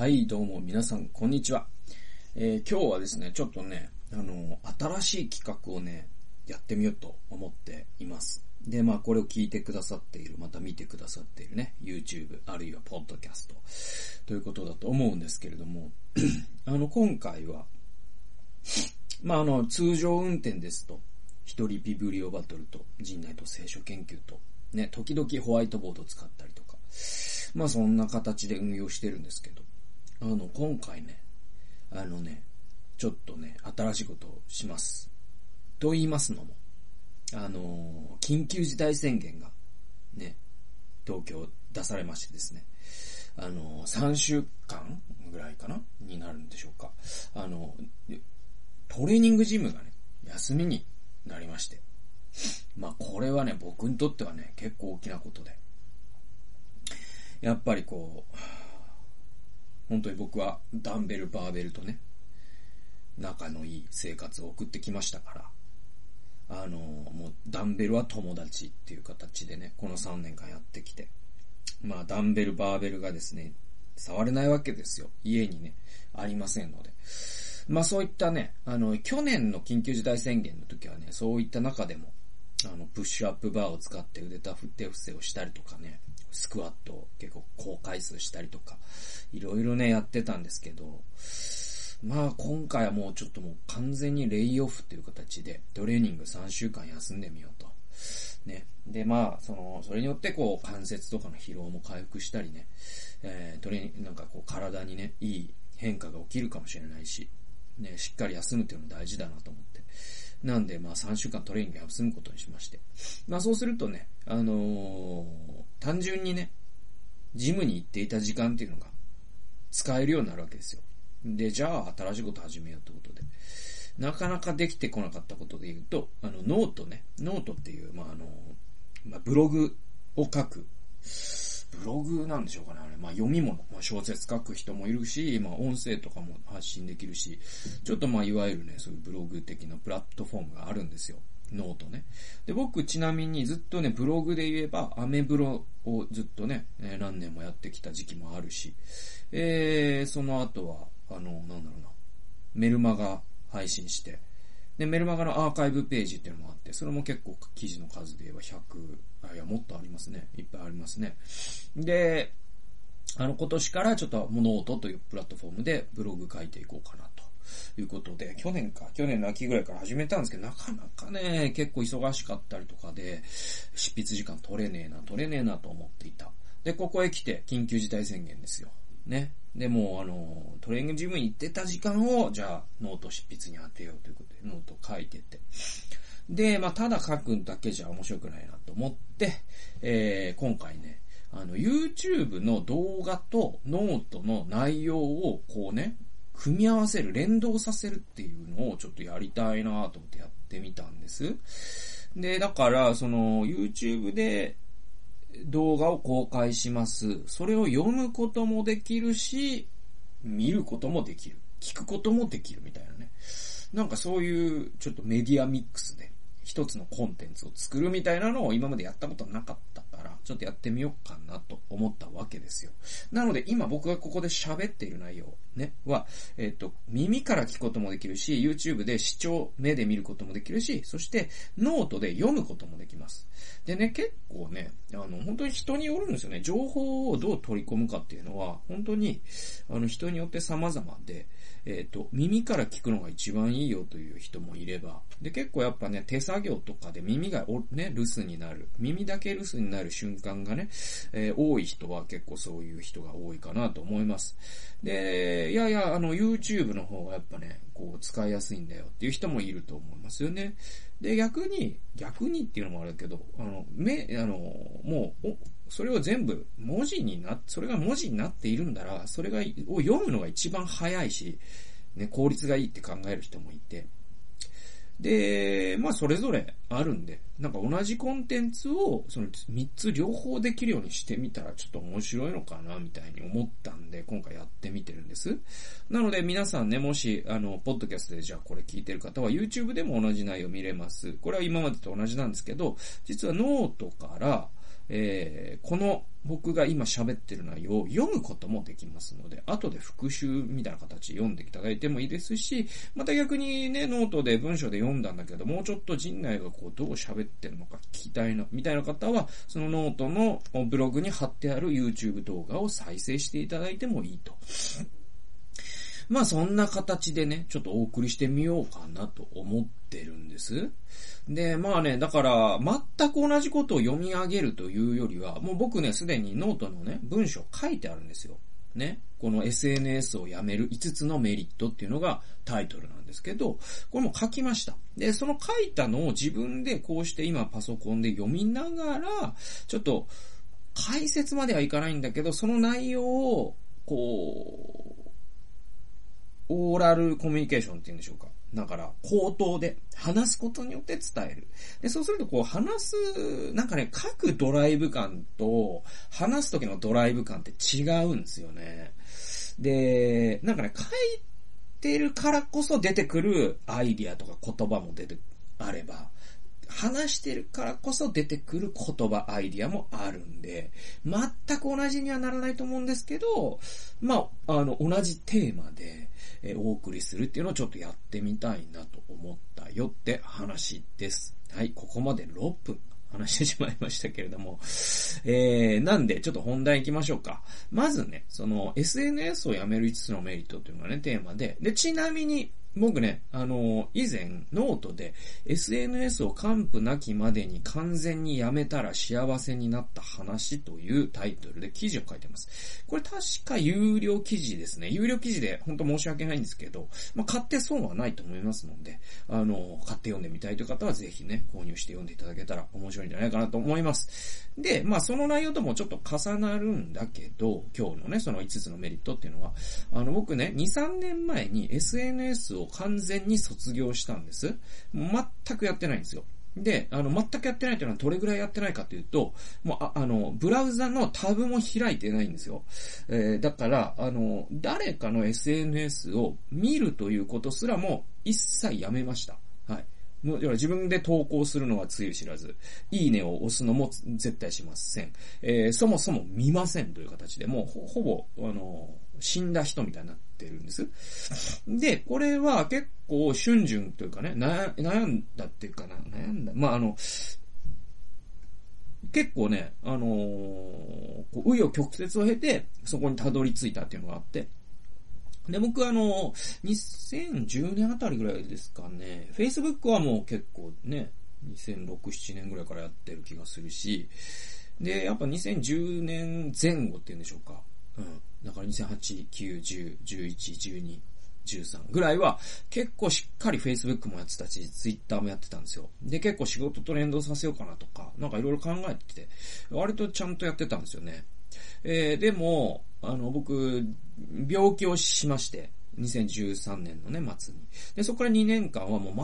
はい、どうも皆さん、こんにちは。えー今日はですね、ちょっとね、あの、新しい企画をね、やってみようと思っています。で、まあ、これを聞いてくださっている、また見てくださっているね、YouTube、あるいは Podcast ということだと思うんですけれども、あの、今回は、まあ、あの、通常運転ですと、一人ビブリオバトルと、陣内と聖書研究と、ね、時々ホワイトボード使ったりとか、まあそんな形で運用してるんですけど、あの、今回ね、あのね、ちょっとね、新しいことをします。と言いますのも、あの、緊急事態宣言が、ね、東京出されましてですね、あの、3週間ぐらいかなになるんでしょうか。あの、トレーニングジムがね、休みになりまして。まあこれはね、僕にとってはね、結構大きなことで。やっぱりこう、本当に僕はダンベル、バーベルとね、仲のいい生活を送ってきましたから、あの、もうダンベルは友達っていう形でね、この3年間やってきて、まあダンベル、バーベルがですね、触れないわけですよ。家にね、ありませんので。まあそういったね、あの、去年の緊急事態宣言の時はね、そういった中でも、あの、プッシュアップバーを使って腕立て伏せをしたりとかね、スクワットを結構高回数したりとか、いろいろね、やってたんですけど、まあ今回はもうちょっともう完全にレイオフっていう形でトレーニング3週間休んでみようと。ね。で、まあ、その、それによってこう関節とかの疲労も回復したりね、えー、トレーニング、なんかこう体にね、いい変化が起きるかもしれないし、ね、しっかり休むっていうのも大事だなと思って。なんで、まあ3週間トレーニング休むことにしまして。まあそうするとね、あのー単純にね、ジムに行っていた時間っていうのが使えるようになるわけですよ。で、じゃあ新しいこと始めようってことで。なかなかできてこなかったことで言うと、あの、ノートね、ノートっていう、まあ、あの、まあ、ブログを書く。ブログなんでしょうかね、あれ。まあ、読み物。まあ、小説書く人もいるし、まあ、音声とかも発信できるし、ちょっとまあ、いわゆるね、そういうブログ的なプラットフォームがあるんですよ。ノートね。で、僕ちなみにずっとね、ブログで言えば、アメブロをずっとね、え何年もやってきた時期もあるし、えー、その後は、あの、なんだろうな、メルマガ配信して、で、メルマガのアーカイブページっていうのもあって、それも結構記事の数で言えば100、あ、いや、もっとありますね。いっぱいありますね。で、あの、今年からちょっとモノートというプラットフォームでブログ書いていこうかなと。いうことで、去年か、去年の秋ぐらいから始めたんですけど、なかなかね、結構忙しかったりとかで、執筆時間取れねえな、取れねえなと思っていた。で、ここへ来て、緊急事態宣言ですよ。ね。で、も、あの、トレーニングジムに行ってた時間を、じゃあ、ノート執筆に当てようということで、ノート書いてって。で、まあ、ただ書くだけじゃ面白くないなと思って、えー、今回ね、あの、YouTube の動画とノートの内容を、こうね、組み合わせる、連動させるっていうのをちょっとやりたいなと思ってやってみたんです。で、だから、その、YouTube で動画を公開します。それを読むこともできるし、見ることもできる。聞くこともできるみたいなね。なんかそういう、ちょっとメディアミックスで、一つのコンテンツを作るみたいなのを今までやったことなかった、ちょっとやってみようかなと思ったわけですよ。なので今僕がここで喋っている内容ね、は、えっ、と、耳から聞くこともできるし、YouTube で視聴、目で見ることもできるし、そしてノートで読むこともできます。でね、結構ね、あの、本当に人によるんですよね。情報をどう取り込むかっていうのは、本当に、あの、人によって様々で、えっ、と、耳から聞くのが一番いいよという人もいれば、で、結構やっぱね、手作業とかで耳がおね、留守になる、耳だけ留守になる瞬間がね、えー多い人は結構そういう人が多いかなと思います。で、いやいや、あの、YouTube の方がやっぱね、こう、使いやすいんだよっていう人もいると思いますよね。で、逆に、逆にっていうのもあるけど、あの、目、あの、もう、おそれを全部文字にな、それが文字になっているんだら、それが、を読むのが一番早いし、ね、効率がいいって考える人もいて、で、まあそれぞれあるんで、なんか同じコンテンツをその3つ両方できるようにしてみたらちょっと面白いのかなみたいに思ったんで、今回やってみてるんです。なので皆さんね、もし、あの、ポッドキャストでじゃあこれ聞いてる方は YouTube でも同じ内容見れます。これは今までと同じなんですけど、実はノートから、えー、この僕が今喋ってる内容を読むこともできますので、後で復習みたいな形読んでいただいてもいいですし、また逆にね、ノートで文章で読んだんだけど、もうちょっと陣内がこうどう喋ってるのか聞きたいな、みたいな方は、そのノートのブログに貼ってある YouTube 動画を再生していただいてもいいと。まあそんな形でね、ちょっとお送りしてみようかなと思ってるんです。で、まあね、だから、全く同じことを読み上げるというよりは、もう僕ね、すでにノートのね、文章書いてあるんですよ。ね。この SNS をやめる5つのメリットっていうのがタイトルなんですけど、これも書きました。で、その書いたのを自分でこうして今パソコンで読みながら、ちょっと解説まではいかないんだけど、その内容を、こう、オーラルコミュニケーションって言うんでしょうか。だから、口頭で話すことによって伝える。で、そうするとこう話す、なんかね、書くドライブ感と話す時のドライブ感って違うんですよね。で、なんかね、書いてるからこそ出てくるアイディアとか言葉も出て、あれば、話してるからこそ出てくる言葉、アイディアもあるんで、全く同じにはならないと思うんですけど、まあ、あの、同じテーマで、えお送りするっていうのをちょっとやってみたいなと思ったよって話です。はい、ここまで6分話してしまいましたけれども。えー、なんで、ちょっと本題行きましょうか。まずね、その、SNS をやめる5つのメリットっていうのがね、テーマで。で、ちなみに、僕ね、あの、以前、ノートで、SNS を完膚なきまでに完全にやめたら幸せになった話というタイトルで記事を書いてます。これ確か有料記事ですね。有料記事で、本当申し訳ないんですけど、まあ、買って損はないと思いますので、あの、買って読んでみたいという方はぜひね、購入して読んでいただけたら面白いんじゃないかなと思います。で、まあ、その内容ともちょっと重なるんだけど、今日のね、その5つのメリットっていうのは、あの、僕ね、2、3年前に SNS を完全に卒業したんです。全くやってないんですよ。で、あの、全くやってないというのはどれぐらいやってないかというと、もう、ああの、ブラウザのタブも開いてないんですよ。えー、だから、あの、誰かの SNS を見るということすらも一切やめました。はい。もう自分で投稿するのはつゆ知らず、いいねを押すのも絶対しません。えー、そもそも見ませんという形で、もうほほぼ、あの、死んだ人みたいになってるんです。で、これは結構春巡というかね、悩んだっていうかな、悩んだ。まあ、あの、結構ね、あのー、紆余曲折を経て、そこにたどり着いたっていうのがあって、で、僕あの、2010年あたりぐらいですかね、Facebook はもう結構ね、2006、7年ぐらいからやってる気がするし、で、やっぱ2010年前後っていうんでしょうか。うん。だから2008、9、10、11、12、13ぐらいは結構しっかり Facebook もやってたし、Twitter もやってたんですよ。で、結構仕事と連動させようかなとか、なんかいろいろ考えてて、割とちゃんとやってたんですよね。えー、でも、あの、僕、病気をしまして、2013年のね、末に。で、そこから2年間はもう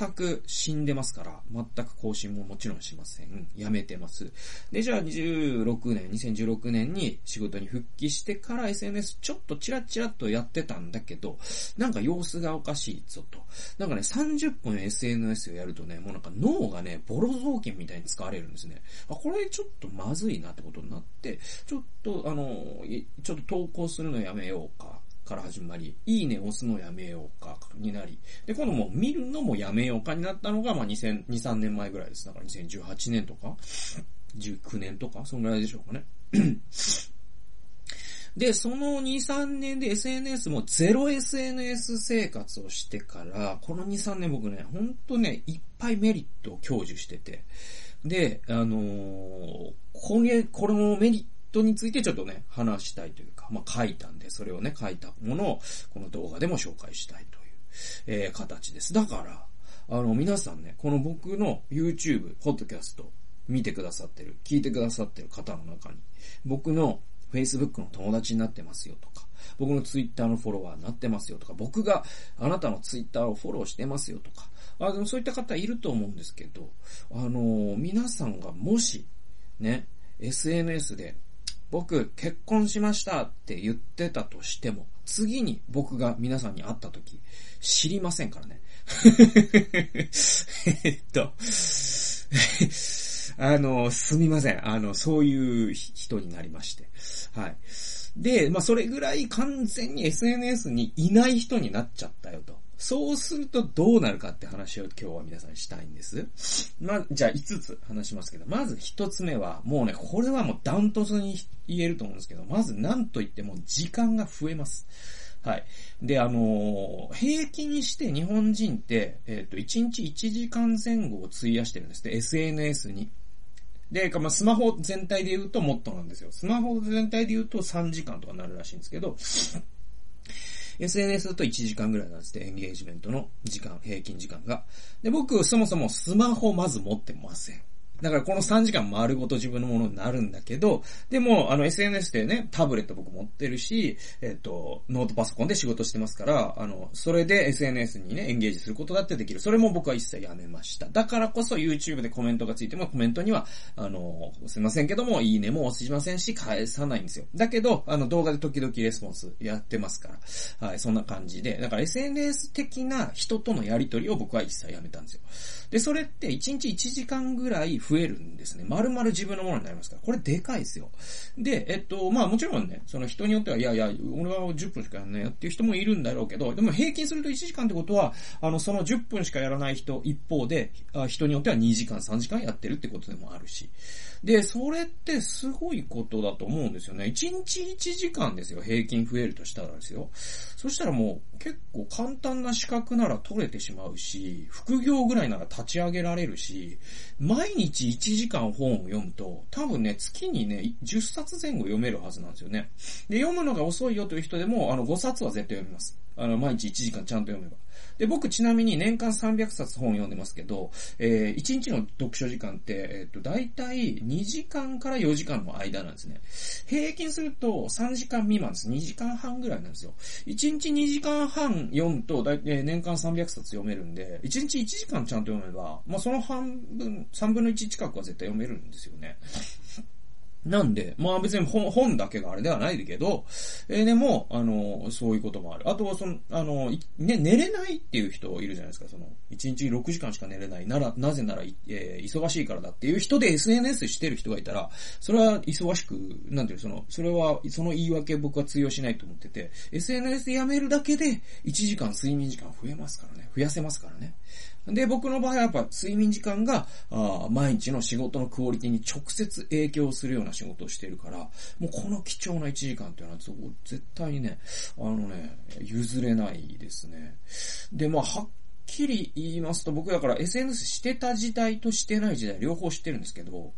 全く死んでますから、全く更新ももちろんしません。やめてます。で、じゃあ26年、2016年に仕事に復帰してから SNS ちょっとチラチラとやってたんだけど、なんか様子がおかしいぞと。なんかね、30分 SNS をやるとね、もうなんか脳がね、ボロ雑巾みたいに使われるんですね。あ、これちょっとまずいなってことになって、ちょっとあの、ちょっと投稿するのやめようか。から始まり、いいね押すのやめようか、になり、で、今度もう見るのもやめようかになったのが、まあ、2000、2、3年前ぐらいです。だから2018年とか、19年とか、そのぐらいでしょうかね。で、その2、3年で SNS もゼロ SNS 生活をしてから、この2、3年僕ね、ほんとね、いっぱいメリットを享受してて、で、あのー、これ、このメリットについてちょっとね、話したいというか、まあ、書いたんで、それをね、書いたものを、この動画でも紹介したいという、えー、形です。だから、あの、皆さんね、この僕の YouTube、ポッドキャスト、見てくださってる、聞いてくださってる方の中に、僕の Facebook の友達になってますよとか、僕の Twitter のフォロワーになってますよとか、僕があなたの Twitter をフォローしてますよとか、あの、そういった方いると思うんですけど、あの、皆さんがもし、ね、SNS で僕結婚しましたって言ってたとしても、次に僕が皆さんに会った時、知りませんからね。えっと、あの、すみません。あの、そういう人になりまして。はい。で、まあ、それぐらい完全に SNS にいない人になっちゃったよと。そうするとどうなるかって話を今日は皆さんしたいんです。ま、じゃあ5つ話しますけど、まず1つ目は、もうね、これはもうダントツに言えると思うんですけど、まず何と言っても時間が増えます。はい。で、あのー、平均にして日本人って、えっ、ー、と、1日1時間前後を費やしてるんですね。SNS に。で、まあ、スマホ全体で言うともっとなんですよ。スマホ全体で言うと3時間とかなるらしいんですけど、SNS だと1時間ぐらいなんですって、エンゲージメントの時間、平均時間が。で、僕、そもそもスマホまず持ってません。だからこの3時間丸ごと自分のものになるんだけど、でも、あの SNS でね、タブレット僕持ってるし、えっ、と、ノートパソコンで仕事してますから、あの、それで SNS にね、エンゲージすることだってできる。それも僕は一切やめました。だからこそ YouTube でコメントがついてもコメントには、あの、すいませんけども、いいねも押しませんし、返さないんですよ。だけど、あの、動画で時々レスポンスやってますから。はい、そんな感じで。だから SNS 的な人とのやりとりを僕は一切やめたんですよ。で、それって1日1時間ぐらい増えるんですね。丸々自分のものになりますから。これでかいですよ。で、えっと、まあもちろんね、その人によっては、いやいや、俺は10分しかやんないよっていう人もいるんだろうけど、でも平均すると1時間ってことは、あの、その10分しかやらない人一方で、人によっては2時間、3時間やってるってことでもあるし。で、それってすごいことだと思うんですよね。1日1時間ですよ、平均増えるとしたらですよ。そしたらもう結構簡単な資格なら取れてしまうし、副業ぐらいなら立ち上げられるし、毎日1時間本を読むと、多分ね、月にね、10冊前後読めるはずなんですよね。で、読むのが遅いよという人でも、あの、5冊は絶対読みます。あの、毎日1時間ちゃんと読めば。で、僕ちなみに年間300冊本読んでますけど、えー、1日の読書時間って、えっ、ー、と、だいたい2時間から4時間の間なんですね。平均すると3時間未満です。2時間半ぐらいなんですよ。1日2時間半読むと、だい、えー、年間300冊読めるんで、1日1時間ちゃんと読めば、まあ、その半分、3分の1近くは絶対読めるんですよね。なんで、まあ別に本本だけがあれではないけど、えー、でも、あの、そういうこともある。あとはその、あの、ね、寝れないっていう人いるじゃないですか、その、1日6時間しか寝れない。なら、なぜなら、えー、忙しいからだっていう人で SNS してる人がいたら、それは忙しく、なんていう、その、それは、その言い訳僕は通用しないと思ってて、SNS やめるだけで1時間睡眠時間増えますからね。増やせますからね。で、僕の場合はやっぱ睡眠時間が、あ毎日の仕事のクオリティに直接影響するような仕事をしているから、もうこの貴重な1時間っていうのは絶対にね、あのね、譲れないですね。で、まあ、はっきり言いますと、僕だから SNS してた時代としてない時代両方知ってるんですけど、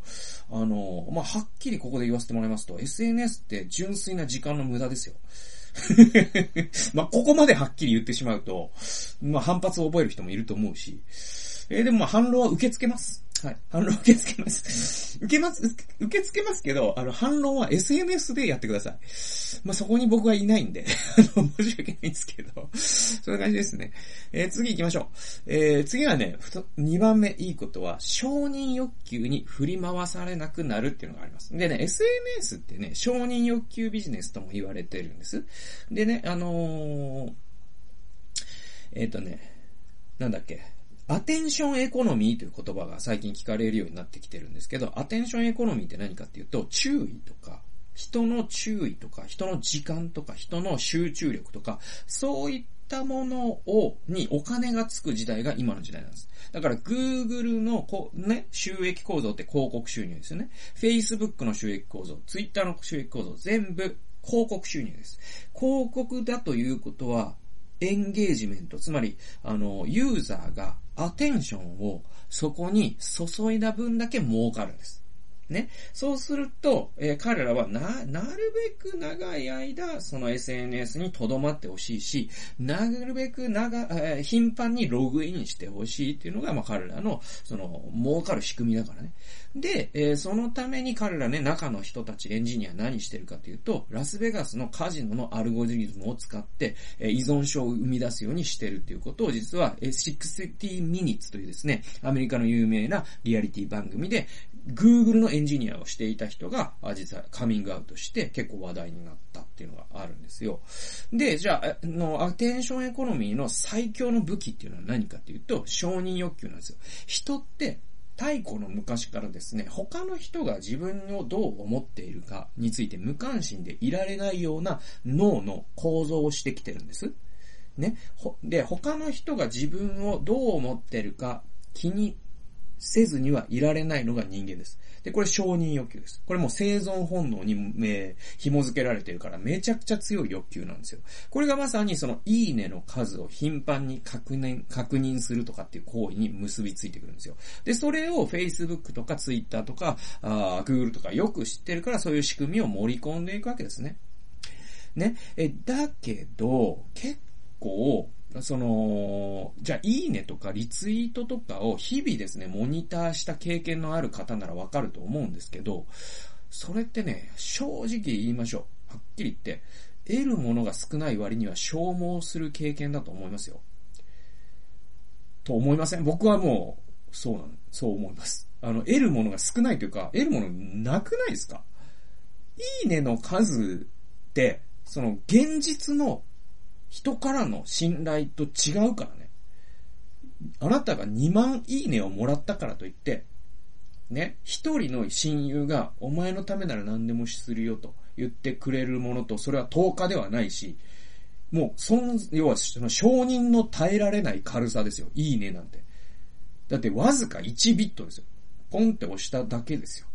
あの、まあ、はっきりここで言わせてもらいますと、SNS って純粋な時間の無駄ですよ。まあ、ここまではっきり言ってしまうと、まあ、反発を覚える人もいると思うし、えー、でもまあ、反論は受け付けます。はい。反論受け付けます。受けます、受け付けますけど、あの、反論は SNS でやってください。まあ、そこに僕はいないんで、あの、申し訳ないんですけど、そんな感じですね。えー、次行きましょう。えー、次はね、2番目いいことは、承認欲求に振り回されなくなるっていうのがあります。でね、SNS ってね、承認欲求ビジネスとも言われてるんです。でね、あのー、えっ、ー、とね、なんだっけ、アテンションエコノミーという言葉が最近聞かれるようになってきてるんですけど、アテンションエコノミーって何かっていうと、注意とか、人の注意とか、人の時間とか、人の集中力とか、そういったものを、にお金がつく時代が今の時代なんです。だから Google のこ、ね、収益構造って広告収入ですよね。Facebook の収益構造、Twitter の収益構造、全部広告収入です。広告だということは、エンゲージメント、つまり、あの、ユーザーがアテンションをそこに注いだ分だけ儲かるんです。ね。そうすると、えー、彼らはな、なるべく長い間、その SNS に留まってほしいし、なるべく長、えー、頻繁にログインしてほしいっていうのが、まあ、彼らの、その、儲かる仕組みだからね。で、えー、そのために彼らね、中の人たち、エンジニア何してるかというと、ラスベガスのカジノのアルゴリズムを使って、えー、依存症を生み出すようにしてるっていうことを、実はえ、60 Minutes というですね、アメリカの有名なリアリティ番組で、Google のエンジニアをしていた人が、実はカミングアウトして結構話題になったっていうのがあるんですよ。で、じゃあ、あの、アテンションエコノミーの最強の武器っていうのは何かっていうと、承認欲求なんですよ。人って太古の昔からですね、他の人が自分をどう思っているかについて無関心でいられないような脳の構造をしてきてるんです。ね。で、他の人が自分をどう思ってるか気にせずにはいられないのが人間です。で、これ承認欲求です。これも生存本能に、えー、紐付けられてるからめちゃくちゃ強い欲求なんですよ。これがまさにそのいいねの数を頻繁に確認、確認するとかっていう行為に結びついてくるんですよ。で、それを Facebook とか Twitter とか、Google とかよく知ってるからそういう仕組みを盛り込んでいくわけですね。ね。え、だけど、結構、その、じゃあ、いいねとかリツイートとかを日々ですね、モニターした経験のある方ならわかると思うんですけど、それってね、正直言いましょう。はっきり言って、得るものが少ない割には消耗する経験だと思いますよ。と思いません？僕はもう、そうなん、そう思います。あの、得るものが少ないというか、得るものなくないですか？いいねの数って、その現実の人からの信頼と違うからね。あなたが2万いいねをもらったからといって、ね、一人の親友がお前のためなら何でもするよと言ってくれるものと、それは10日ではないし、もう、その、要は、その承認の耐えられない軽さですよ。いいねなんて。だってわずか1ビットですよ。ポンって押しただけですよ。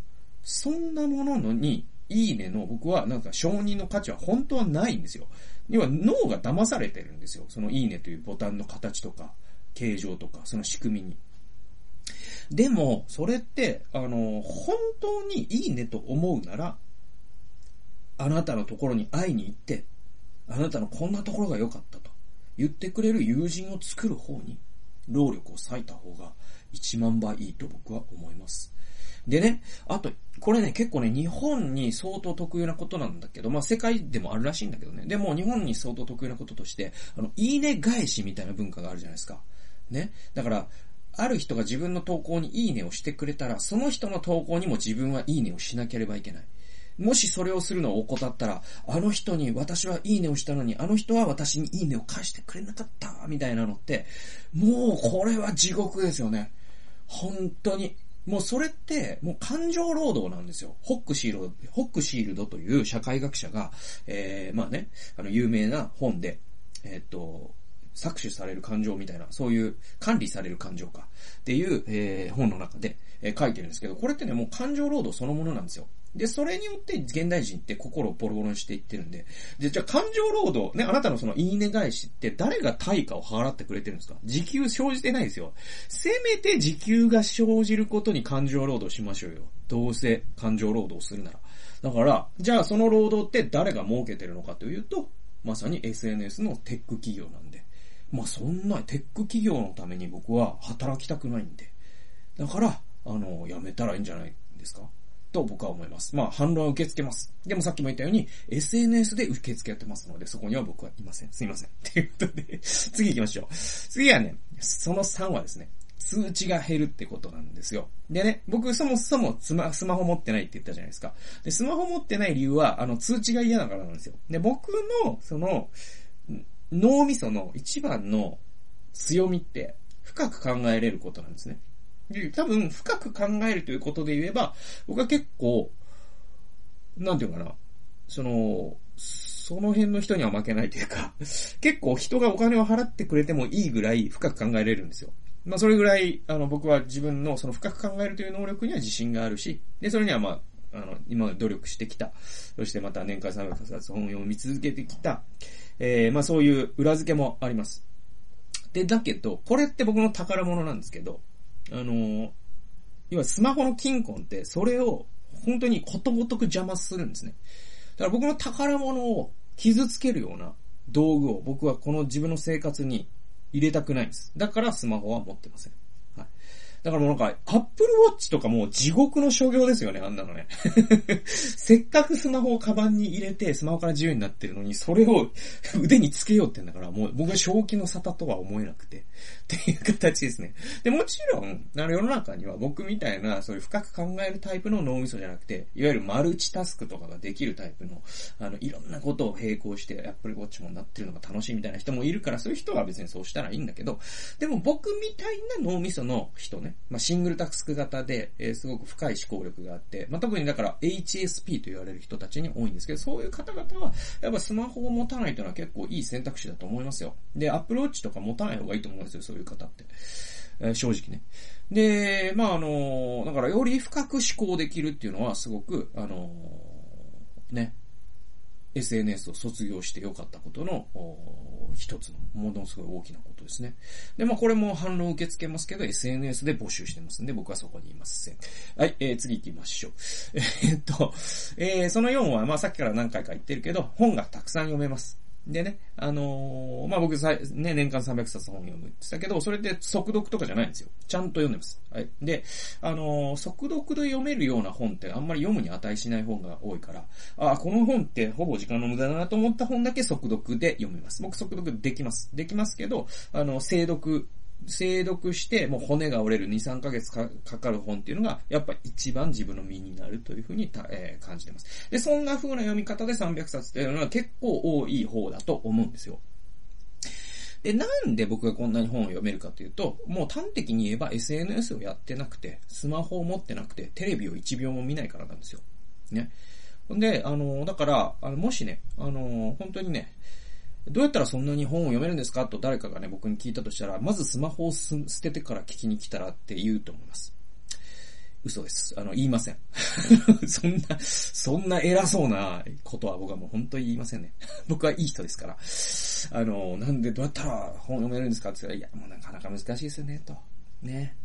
そんなもののに、いいねの僕はなんか承認の価値は本当はないんですよ。要は脳が騙されてるんですよ。そのいいねというボタンの形とか、形状とか、その仕組みに。でも、それって、あの、本当にいいねと思うなら、あなたのところに会いに行って、あなたのこんなところが良かったと言ってくれる友人を作る方に、労力を割いた方が1万倍いいと僕は思います。でね、あと、これね、結構ね、日本に相当特有なことなんだけど、まあ世界でもあるらしいんだけどね。でも日本に相当特有なこととして、あの、いいね返しみたいな文化があるじゃないですか。ね。だから、ある人が自分の投稿にいいねをしてくれたら、その人の投稿にも自分はいいねをしなければいけない。もしそれをするのを怠ったら、あの人に私はいいねをしたのに、あの人は私にいいねを返してくれなかった、みたいなのって、もうこれは地獄ですよね。本当に。もうそれって、もう感情労働なんですよ。ホックシールド、ホックシールドという社会学者が、えー、まあね、あの、有名な本で、えー、っと、搾取される感情みたいな、そういう管理される感情かっていう、えー、本の中で、えー、書いてるんですけど、これってね、もう感情労働そのものなんですよ。で、それによって現代人って心をボロボロにしていってるんで、で、じゃあ感情労働、ね、あなたのそのいいね返しって誰が対価を払ってくれてるんですか？時給生じてないですよ。せめて時給が生じることに感情労働しましょうよ。どうせ感情労働するなら。だから、じゃあその労働って誰が儲けてるのかというと、まさに SNS のテック企業なんで。まあそんなテック企業のために僕は働きたくないんで。だから、あの、やめたらいいんじゃないですか？と僕は思います。まあ、反論は受け付けます。でもさっきも言ったように、SNS で受け付けてますので、そこには僕はいません。すいません。ということで、次行きましょう。次はね、その3はですね、通知が減るってことなんですよ。でね、僕そもそもスマスマホ持ってないって言ったじゃないですか。で、スマホ持ってない理由は、あの、通知が嫌だからなんですよ。で、僕の、その、脳みその一番の強みって、深く考えれることなんですね。で、多分、深く考えるということで言えば、僕は結構、なんていうかな、その、その辺の人には負けないというか、結構人がお金を払ってくれてもいいぐらい深く考えれるんですよ。まあ、それぐらい、あの、僕は自分のその深く考えるという能力には自信があるし、で、それにはまあ、あの、今努力してきた。そしてまた年間300冊本を読み続けてきた。えー、まあそういう裏付けもあります。で、だけど、これって僕の宝物なんですけど、あの、要はスマホの金庫って、それを本当にことごとく邪魔するんですね。だから僕の宝物を傷つけるような道具を僕はこの自分の生活に入れたくないんです。だからスマホは持ってません。はいだからもうなんか、アップルウォッチとかも地獄の所業ですよね、あんなのね。せっかくスマホをカバンに入れて、スマホから自由になってるのに、それを 腕につけようってんだから、もう僕は正気の沙汰とは思えなくて。っていう形ですね。で、もちろん、あの世の中には僕みたいな、そういう深く考えるタイプの脳みそじゃなくて、いわゆるマルチタスクとかができるタイプの、あの、いろんなことを並行して、アップルウォッチもなってるのが楽しいみたいな人もいるから、そういう人は別にそうしたらいいんだけど、でも僕みたいな脳みその人ね、まあ、シングルタスク型で、えー、すごく深い思考力があって、まあ、特にだから HSP と言われる人たちに多いんですけど、そういう方々は、やっぱスマホを持たないというのは結構いい選択肢だと思いますよ。で、アプローチとか持たない方がいいと思うんですよ、そういう方って。えー、正直ね。で、まあ、あのだからより深く思考できるっていうのはすごく、あのね、SNS を卒業して良かったことの一つのものすごい大きなことですね。で、まあこれも反論受け付けますけど SNS で募集してますんで僕はそこにいません。はい、えー、次行きましょう。えー、っと、えー、その4はまあさっきから何回か言ってるけど本がたくさん読めます。でね、あのー、まあ、僕さ、ね、年間300冊本読むって言ったけど、それって速読とかじゃないんですよ。ちゃんと読んでます。はい。で、あのー、速読で読めるような本ってあんまり読むに値しない本が多いから、ああ、この本ってほぼ時間の無駄だなと思った本だけ速読で読めます。僕速読できます。できますけど、あの、精読精読して、もう骨が折れる2、3ヶ月かかる本っていうのが、やっぱ一番自分の身になるというふうにえー、感じてます。で、そんな風な読み方で300冊っていうのは結構多い方だと思うんですよ。で、なんで僕がこんなに本を読めるかというと、もう端的に言えば SNS をやってなくて、スマホを持ってなくて、テレビを1秒も見ないからなんですよ。ね。んで、あの、だから、あの、もしね、あの、本当にね、どうやったらそんなに本を読めるんですかと誰かがね、僕に聞いたとしたら、まずスマホを捨ててから聞きに来たらって言うと思います。嘘です。あの、言いません。そんな、そんな偉そうなことは僕はもう本当に言いませんね。僕はいい人ですから。あの、なんでどうやったら本読めるんですかって言ったら、いや、もうなかなか難しいですよね、と。ね。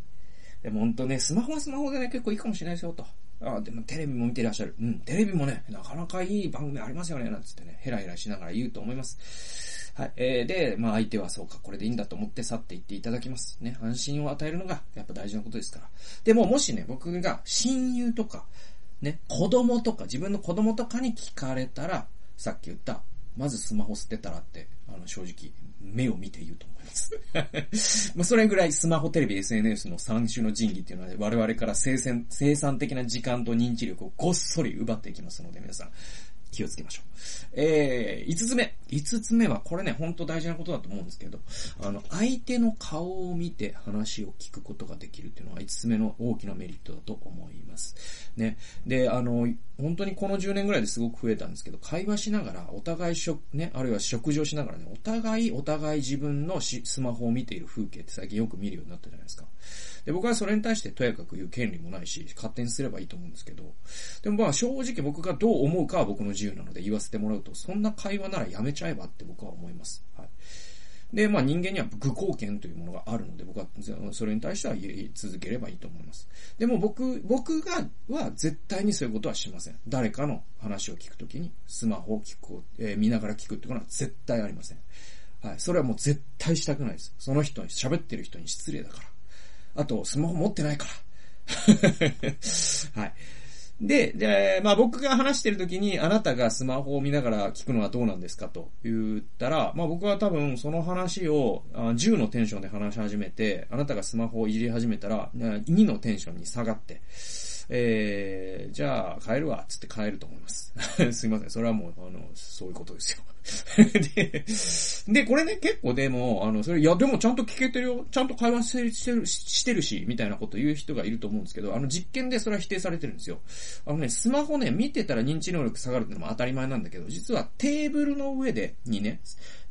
でも本当ね、スマホはスマホでね、結構いいかもしれないですよ、と。あでもテレビも見てらっしゃる。うん、テレビもね、なかなかいい番組ありますよね、なんつってね、ヘラヘラしながら言うと思います。はい。えー、で、まあ相手はそうか、これでいいんだと思って去っていっていただきます。ね、安心を与えるのがやっぱ大事なことですから。でももしね、僕が親友とか、ね、子供とか、自分の子供とかに聞かれたら、さっき言った、まずスマホ捨てたらって、あの、正直、目を見て言うと思います。まあ、それぐらいスマホ、テレビ、SNS の三種の神器っていうのは、我々から生産、生産的な時間と認知力をごっそり奪っていきますので、皆さん、気をつけましょう。えー、5つ目。5つ目は、これね、ほんと大事なことだと思うんですけど、あの、相手の顔を見て話を聞くことができるっていうのは5つ目の大きなメリットだと思います。ね。で、あの、本当にこの10年ぐらいですごく増えたんですけど、会話しながら、お互い食、ね、あるいは食事をしながらね、お互い、お互い自分のスマホを見ている風景って最近よく見るようになったじゃないですか。で、僕はそれに対してとやかく言う権利もないし、勝手にすればいいと思うんですけど、でもまあ正直僕がどう思うかは僕の自自由なので言わせてもらうと、そんな会話ならやめちゃえばって僕は思います。はい。で、まあ人間には愚行権というものがあるので、僕はそれに対しては言い続ければいいと思います。でも僕、僕が、は絶対にそういうことはしません。誰かの話を聞くときに、スマホを聞く、えー、見ながら聞くってことは絶対ありません。はい。それはもう絶対したくないです。その人に、喋ってる人に失礼だから。あと、スマホ持ってないから。はい。で、で、まあ僕が話してる時にあなたがスマホを見ながら聞くのはどうなんですか？と言ったら、まあ僕は多分その話を10のテンションで話し始めて、あなたがスマホをいじり始めたら2のテンションに下がって、えー、じゃあ帰るわ、つって帰ると思います。すいません。それはもう、あの、そういうことですよ。で、で、これね、結構でも、あの、それ、いや、でもちゃんと聞けてるよ。ちゃんと会話してる、してるし、みたいなこと言う人がいると思うんですけど、あの、実験でそれは否定されてるんですよ。あのね、スマホね、見てたら認知能力下がるってのも当たり前なんだけど、実はテーブルの上で、にね、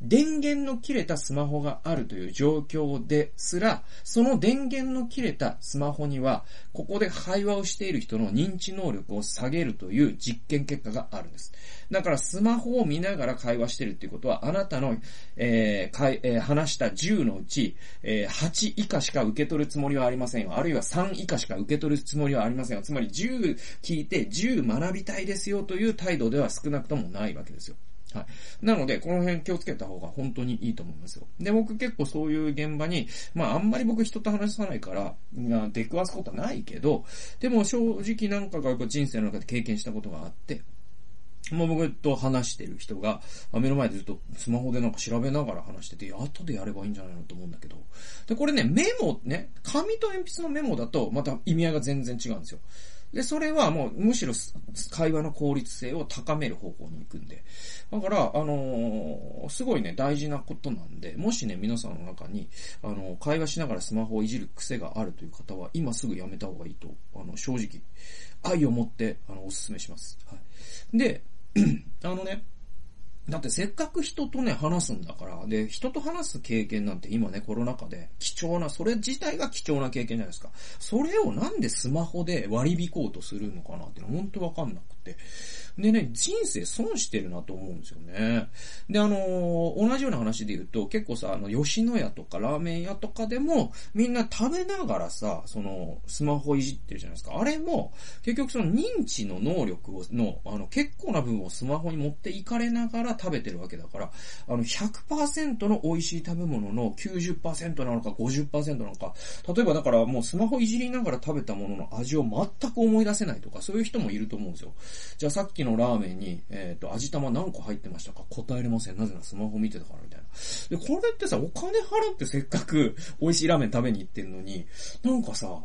電源の切れたスマホがあるという状況ですら、その電源の切れたスマホには、ここで会話をしている人の認知能力を下げるという実験結果があるんです。だからスマホを見ながら会話してるっていうことは、あなたの、えーかいえー、話した10のうち、えー、8以下しか受け取るつもりはありませんよ。あるいは3以下しか受け取るつもりはありませんよ。つまり10聞いて10学びたいですよという態度では少なくともないわけですよ。はい。なので、この辺気をつけた方が本当にいいと思いますよ。で、僕結構そういう現場に、まああんまり僕人と話さないから、出くわすことはないけど、でも正直なんかが人生の中で経験したことがあって、もう僕と話してる人が、目の前でずっとスマホでなんか調べながら話してて、後でやればいいんじゃないのと思うんだけど。で、これね、メモね、紙と鉛筆のメモだと、また意味合いが全然違うんですよ。で、それはもうむしろ会話の効率性を高める方向に行くんで。だから、あのー、すごいね、大事なことなんで、もしね、皆さんの中に、あのー、会話しながらスマホをいじる癖があるという方は、今すぐやめた方がいいと、あの、正直、愛を持って、あの、お勧めします。はい。で、あのね、だってせっかく人とね、話すんだから、で、人と話す経験なんて今ね、コロナ禍で貴重な、それ自体が貴重な経験じゃないですか。それをなんでスマホで割り引こうとするのかなって本当わかんなくて。でね、人生損してるなと思うんですよね。で、あのー、同じような話で言うと、結構さ、あの、吉野家とかラーメン屋とかでも、みんな食べながらさ、その、スマホいじってるじゃないですか。あれも、結局その認知の能力を、の、あの、結構な部分をスマホに持っていかれながら食べてるわけだから、あの、100%の美味しい食べ物の90%なのか50%なのか、例えばだからもうスマホいじりながら食べたものの味を全く思い出せないとか、そういう人もいると思うんですよ。じゃあさっきのラーメンに、えっ、ー、と、味玉何個入ってましたか？答えれません。なぜならスマホ見てたからみたいな。で、これってさ、お金払ってせっかく美味しいラーメン食べに行ってんのに、なんかさ、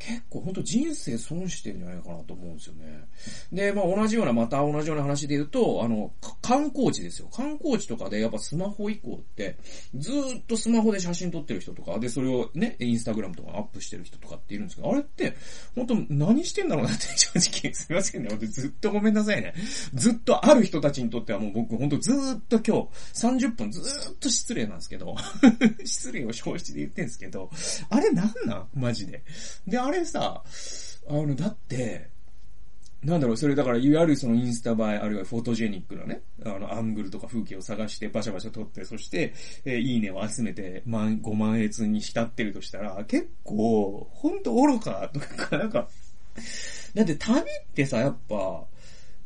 結構ほんと人生損してるんじゃないかなと思うんですよね。で、まあ同じような、また同じような話で言うと、あの、観光地ですよ。観光地とかでやっぱスマホ以降って、ずっとスマホで写真撮ってる人とか、で、それをね、インスタグラムとかアップしてる人とかっているんですけど、あれって、本当何してんだろうなって 正直、すいませんね。ずっとごめんなさいね。ずっとある人たちにとってはもう僕本当ずっと今日30分ずっと失礼なんですけど、失礼を消失で言ってんですけど、あれなんなん？マジで。で、あれさ、あの、だって、なんだろう、それだから、いわゆるそのインスタ映え、あるいはフォトジェニックなね、あの、アングルとか風景を探して、バシャバシャ撮って、そして、えー、いいねを集めて、万、5万円に浸ってるとしたら、結構、ほんと愚か、とか、なんか、だって旅ってさ、やっぱ、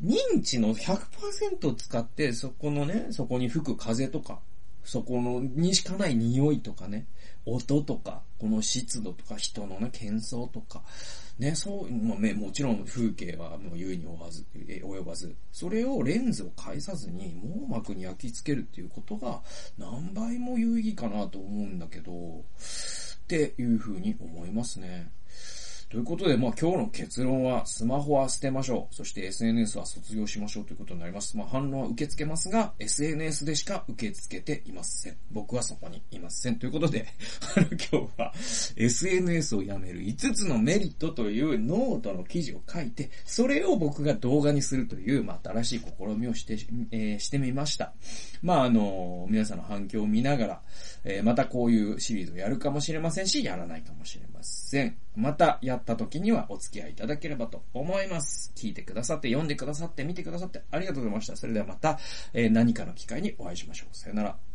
認知の100%使って、そこのね、そこに吹く風とか、そこの、にしかない匂いとかね、音とか、この湿度とか人のね、喧騒とか、ね、そう、まあ、もちろん風景はもう優に及ばず、え及ばず、それをレンズを介さずに網膜に焼き付けるっていうことが何倍も有意義かなと思うんだけど、っていうふうに思いますね。ということで、まあ今日の結論は、スマホは捨てましょう。そして SNS は卒業しましょうということになります。まあ反論は受け付けますが、SNS でしか受け付けていません。僕はそこにいません。ということで、今日は SNS をやめる5つのメリットというノートの記事を書いて、それを僕が動画にするという、まあ新しい試みをして、えー、してみました。まああの、皆さんの反響を見ながら、えー、またこういうシリーズをやるかもしれませんし、やらないかもしれません。またやった時にはお付き合いいただければと思います。聞いてくださって、読んでくださって、見てくださってありがとうございました。それではまた、えー、何かの機会にお会いしましょう。さよなら。